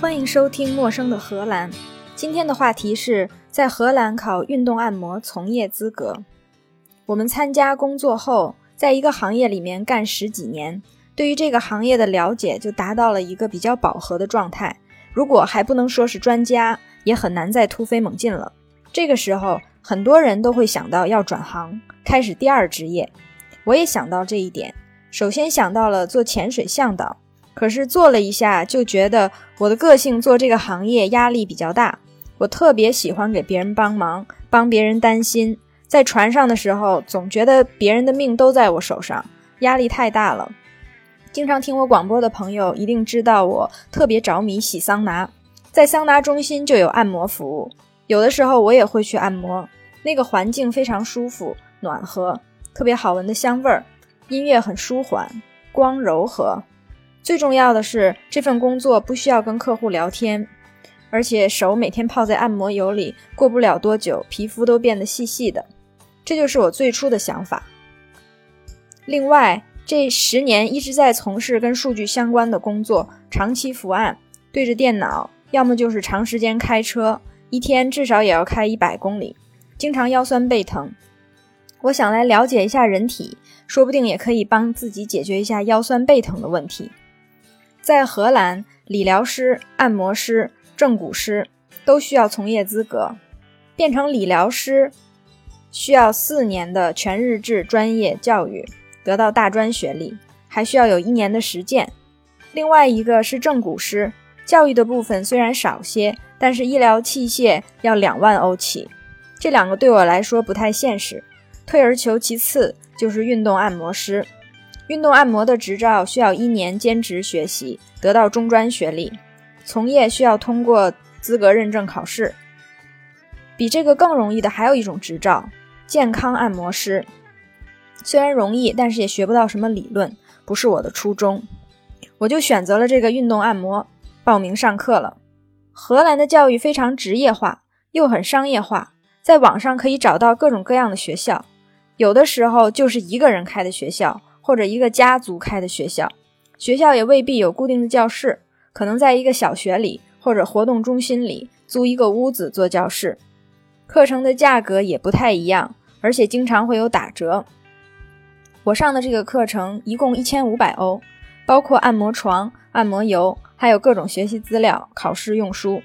欢迎收听《陌生的荷兰》。今天的话题是在荷兰考运动按摩从业资格。我们参加工作后，在一个行业里面干十几年，对于这个行业的了解就达到了一个比较饱和的状态。如果还不能说是专家，也很难再突飞猛进了。这个时候，很多人都会想到要转行，开始第二职业。我也想到这一点，首先想到了做潜水向导。可是做了一下，就觉得我的个性做这个行业压力比较大。我特别喜欢给别人帮忙，帮别人担心。在船上的时候，总觉得别人的命都在我手上，压力太大了。经常听我广播的朋友一定知道，我特别着迷洗桑拿，在桑拿中心就有按摩服务，有的时候我也会去按摩。那个环境非常舒服、暖和，特别好闻的香味儿，音乐很舒缓，光柔和。最重要的是，这份工作不需要跟客户聊天，而且手每天泡在按摩油里，过不了多久，皮肤都变得细细的。这就是我最初的想法。另外，这十年一直在从事跟数据相关的工作，长期伏案，对着电脑，要么就是长时间开车，一天至少也要开一百公里，经常腰酸背疼。我想来了解一下人体，说不定也可以帮自己解决一下腰酸背疼的问题。在荷兰，理疗师、按摩师、正骨师都需要从业资格。变成理疗师需要四年的全日制专业教育，得到大专学历，还需要有一年的实践。另外一个是正骨师，教育的部分虽然少些，但是医疗器械要两万欧起。这两个对我来说不太现实。退而求其次，就是运动按摩师。运动按摩的执照需要一年兼职学习，得到中专学历，从业需要通过资格认证考试。比这个更容易的还有一种执照——健康按摩师。虽然容易，但是也学不到什么理论，不是我的初衷。我就选择了这个运动按摩，报名上课了。荷兰的教育非常职业化，又很商业化，在网上可以找到各种各样的学校，有的时候就是一个人开的学校。或者一个家族开的学校，学校也未必有固定的教室，可能在一个小学里或者活动中心里租一个屋子做教室。课程的价格也不太一样，而且经常会有打折。我上的这个课程一共一千五百欧，包括按摩床、按摩油，还有各种学习资料、考试用书。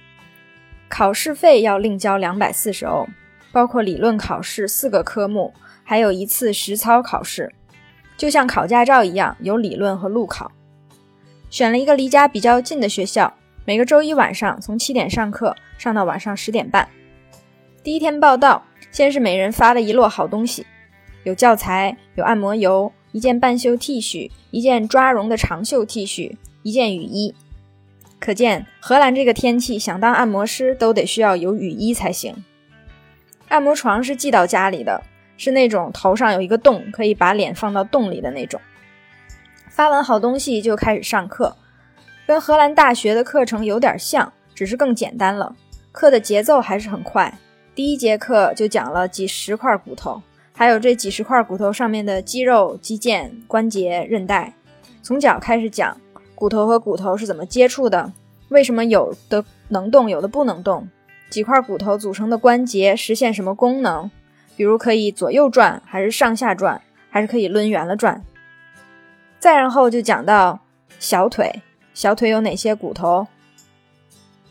考试费要另交两百四十欧，包括理论考试四个科目，还有一次实操考试。就像考驾照一样，有理论和路考。选了一个离家比较近的学校，每个周一晚上从七点上课，上到晚上十点半。第一天报道，先是每人发了一摞好东西，有教材，有按摩油，一件半袖 T 恤，一件抓绒的长袖 T 恤，一件雨衣。可见荷兰这个天气，想当按摩师都得需要有雨衣才行。按摩床是寄到家里的。是那种头上有一个洞，可以把脸放到洞里的那种。发完好东西就开始上课，跟荷兰大学的课程有点像，只是更简单了。课的节奏还是很快，第一节课就讲了几十块骨头，还有这几十块骨头上面的肌肉、肌腱、关节、韧带。从脚开始讲，骨头和骨头是怎么接触的？为什么有的能动，有的不能动？几块骨头组成的关节实现什么功能？比如可以左右转，还是上下转，还是可以抡圆了转。再然后就讲到小腿，小腿有哪些骨头？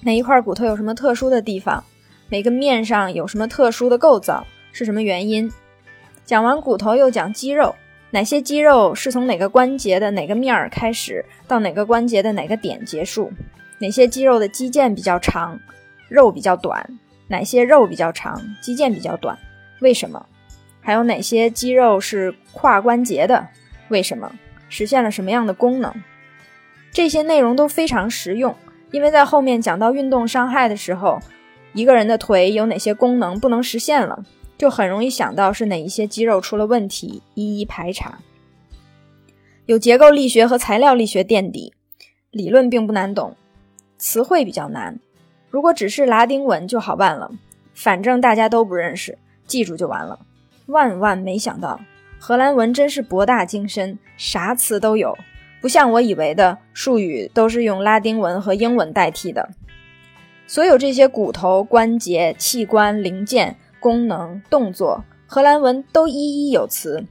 哪一块骨头有什么特殊的地方？每个面上有什么特殊的构造？是什么原因？讲完骨头又讲肌肉，哪些肌肉是从哪个关节的哪个面儿开始，到哪个关节的哪个点结束？哪些肌肉的肌腱比较长，肉比较短？哪些肉比较长，肌腱比较短？为什么？还有哪些肌肉是跨关节的？为什么？实现了什么样的功能？这些内容都非常实用，因为在后面讲到运动伤害的时候，一个人的腿有哪些功能不能实现了，就很容易想到是哪一些肌肉出了问题，一一排查。有结构力学和材料力学垫底，理论并不难懂，词汇比较难。如果只是拉丁文就好办了，反正大家都不认识。记住就完了。万万没想到，荷兰文真是博大精深，啥词都有，不像我以为的术语都是用拉丁文和英文代替的。所有这些骨头、关节、器官、零件、功能、动作，荷兰文都一一有词，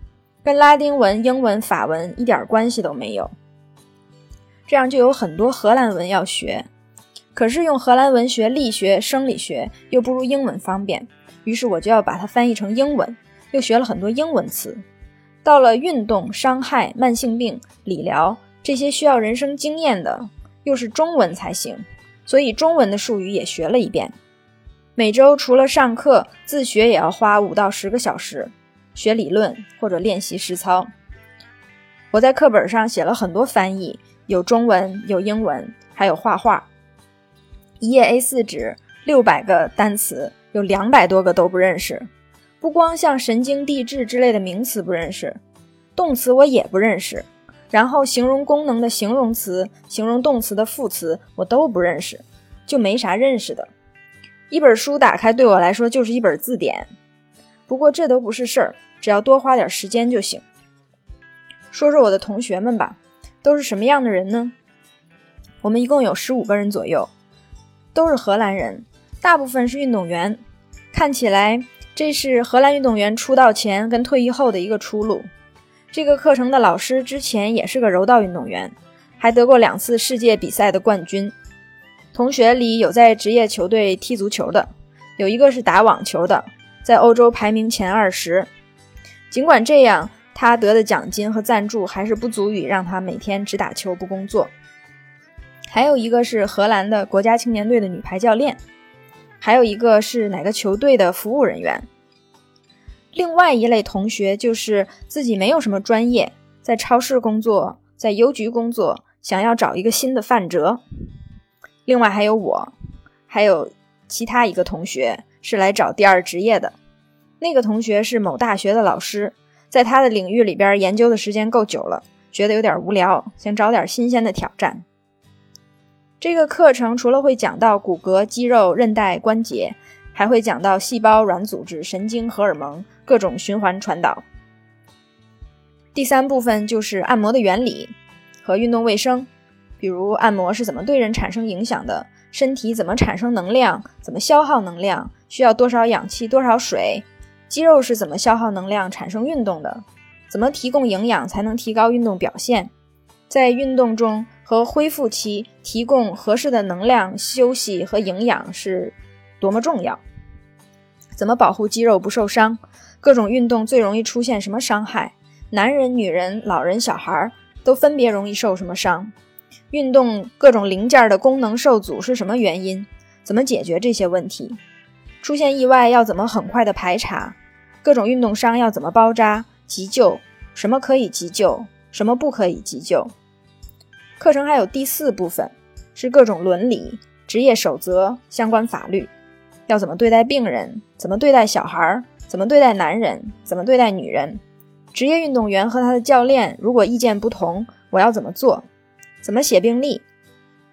跟拉丁文、英文、法文一点关系都没有。这样就有很多荷兰文要学，可是用荷兰文学力学、生理学又不如英文方便，于是我就要把它翻译成英文，又学了很多英文词。到了运动、伤害、慢性病、理疗这些需要人生经验的，又是中文才行，所以中文的术语也学了一遍。每周除了上课，自学也要花五到十个小时，学理论或者练习实操。我在课本上写了很多翻译，有中文，有英文，还有画画。一页 A4 纸，六百个单词，有两百多个都不认识。不光像神经递质之类的名词不认识，动词我也不认识，然后形容功能的形容词、形容动词的副词我都不认识，就没啥认识的。一本书打开对我来说就是一本字典。不过这都不是事儿，只要多花点时间就行。说说我的同学们吧，都是什么样的人呢？我们一共有十五个人左右，都是荷兰人，大部分是运动员，看起来。这是荷兰运动员出道前跟退役后的一个出路。这个课程的老师之前也是个柔道运动员，还得过两次世界比赛的冠军。同学里有在职业球队踢足球的，有一个是打网球的，在欧洲排名前二十。尽管这样，他得的奖金和赞助还是不足以让他每天只打球不工作。还有一个是荷兰的国家青年队的女排教练。还有一个是哪个球队的服务人员。另外一类同学就是自己没有什么专业，在超市工作，在邮局工作，想要找一个新的范辙。另外还有我，还有其他一个同学是来找第二职业的。那个同学是某大学的老师，在他的领域里边研究的时间够久了，觉得有点无聊，想找点新鲜的挑战。这个课程除了会讲到骨骼、肌肉、韧带、关节，还会讲到细胞、软组织、神经、荷尔蒙各种循环传导。第三部分就是按摩的原理和运动卫生，比如按摩是怎么对人产生影响的，身体怎么产生能量，怎么消耗能量，需要多少氧气、多少水，肌肉是怎么消耗能量产生运动的，怎么提供营养才能提高运动表现，在运动中。和恢复期提供合适的能量、休息和营养是多么重要？怎么保护肌肉不受伤？各种运动最容易出现什么伤害？男人、女人、老人、小孩都分别容易受什么伤？运动各种零件的功能受阻是什么原因？怎么解决这些问题？出现意外要怎么很快的排查？各种运动伤要怎么包扎？急救什么可以急救？什么不可以急救？课程还有第四部分，是各种伦理、职业守则、相关法律，要怎么对待病人，怎么对待小孩，怎么对待男人，怎么对待女人。职业运动员和他的教练如果意见不同，我要怎么做？怎么写病历？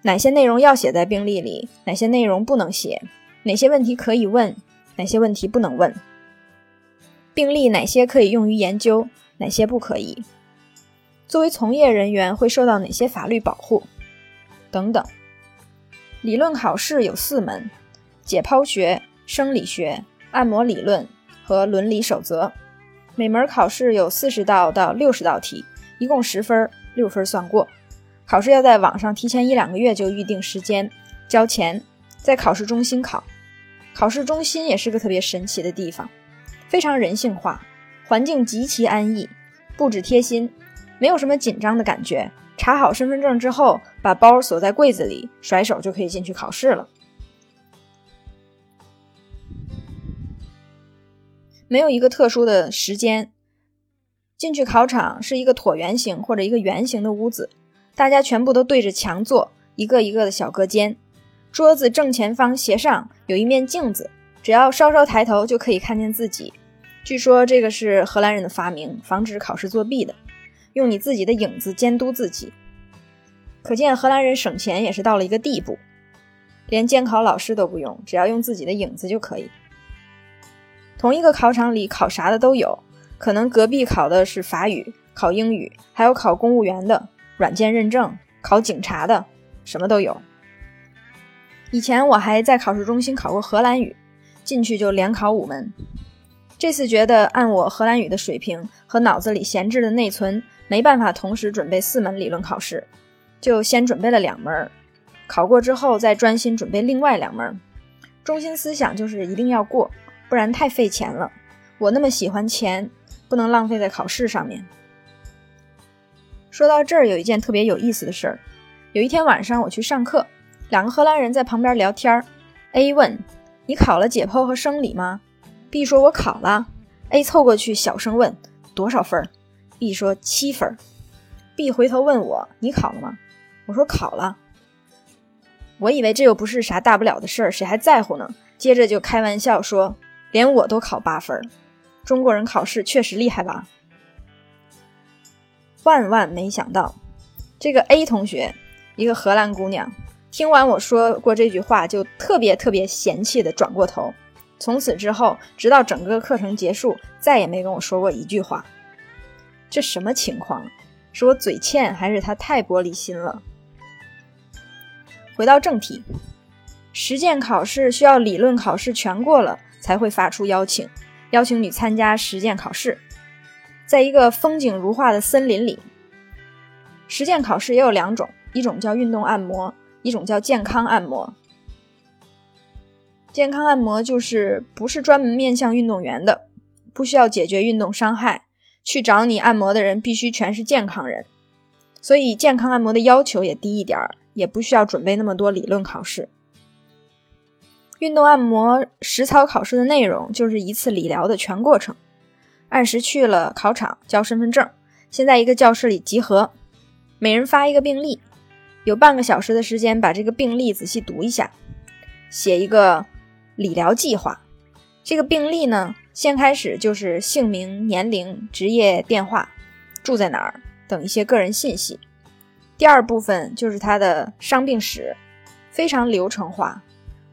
哪些内容要写在病历里？哪些内容不能写？哪些问题可以问？哪些问题不能问？病历哪些可以用于研究？哪些不可以？作为从业人员会受到哪些法律保护？等等。理论考试有四门：解剖学、生理学、按摩理论和伦理守则。每门考试有四十道到六十道题，一共十分，六分算过。考试要在网上提前一两个月就预定时间，交钱，在考试中心考。考试中心也是个特别神奇的地方，非常人性化，环境极其安逸，布置贴心。没有什么紧张的感觉。查好身份证之后，把包锁在柜子里，甩手就可以进去考试了。没有一个特殊的时间。进去考场是一个椭圆形或者一个圆形的屋子，大家全部都对着墙坐，一个一个的小隔间。桌子正前方斜上有一面镜子，只要稍稍抬头就可以看见自己。据说这个是荷兰人的发明，防止考试作弊的。用你自己的影子监督自己，可见荷兰人省钱也是到了一个地步，连监考老师都不用，只要用自己的影子就可以。同一个考场里考啥的都有，可能隔壁考的是法语，考英语，还有考公务员的，软件认证、考警察的，什么都有。以前我还在考试中心考过荷兰语，进去就连考五门。这次觉得按我荷兰语的水平和脑子里闲置的内存，没办法同时准备四门理论考试，就先准备了两门，考过之后再专心准备另外两门。中心思想就是一定要过，不然太费钱了。我那么喜欢钱。不能浪费在考试上面。说到这儿，有一件特别有意思的事儿。有一天晚上，我去上课，两个荷兰人在旁边聊天。A 问：“你考了解剖和生理吗？”B 说：“我考了。”A 凑过去小声问：“多少分？”B 说：“七分。”B 回头问我：“你考了吗？”我说：“考了。”我以为这又不是啥大不了的事儿，谁还在乎呢？接着就开玩笑说：“连我都考八分。”中国人考试确实厉害吧？万万没想到，这个 A 同学，一个荷兰姑娘，听完我说过这句话，就特别特别嫌弃的转过头。从此之后，直到整个课程结束，再也没跟我说过一句话。这什么情况？是我嘴欠，还是他太玻璃心了？回到正题，实践考试需要理论考试全过了才会发出邀请。邀请你参加实践考试，在一个风景如画的森林里。实践考试也有两种，一种叫运动按摩，一种叫健康按摩。健康按摩就是不是专门面向运动员的，不需要解决运动伤害，去找你按摩的人必须全是健康人，所以健康按摩的要求也低一点儿，也不需要准备那么多理论考试。运动按摩实操考试的内容就是一次理疗的全过程，按时去了考场交身份证，先在一个教室里集合，每人发一个病历，有半个小时的时间把这个病历仔细读一下，写一个理疗计划。这个病例呢，先开始就是姓名、年龄、职业、电话、住在哪儿等一些个人信息。第二部分就是他的伤病史，非常流程化。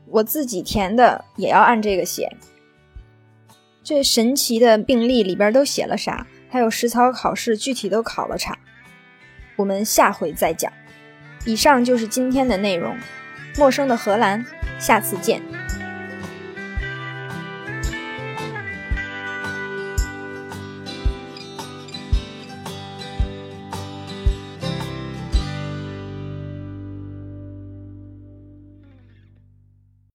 我自己填的也要按这个写。这神奇的病历里边都写了啥？还有实操考试具体都考了啥？我们下回再讲。以上就是今天的内容。陌生的荷兰，下次见。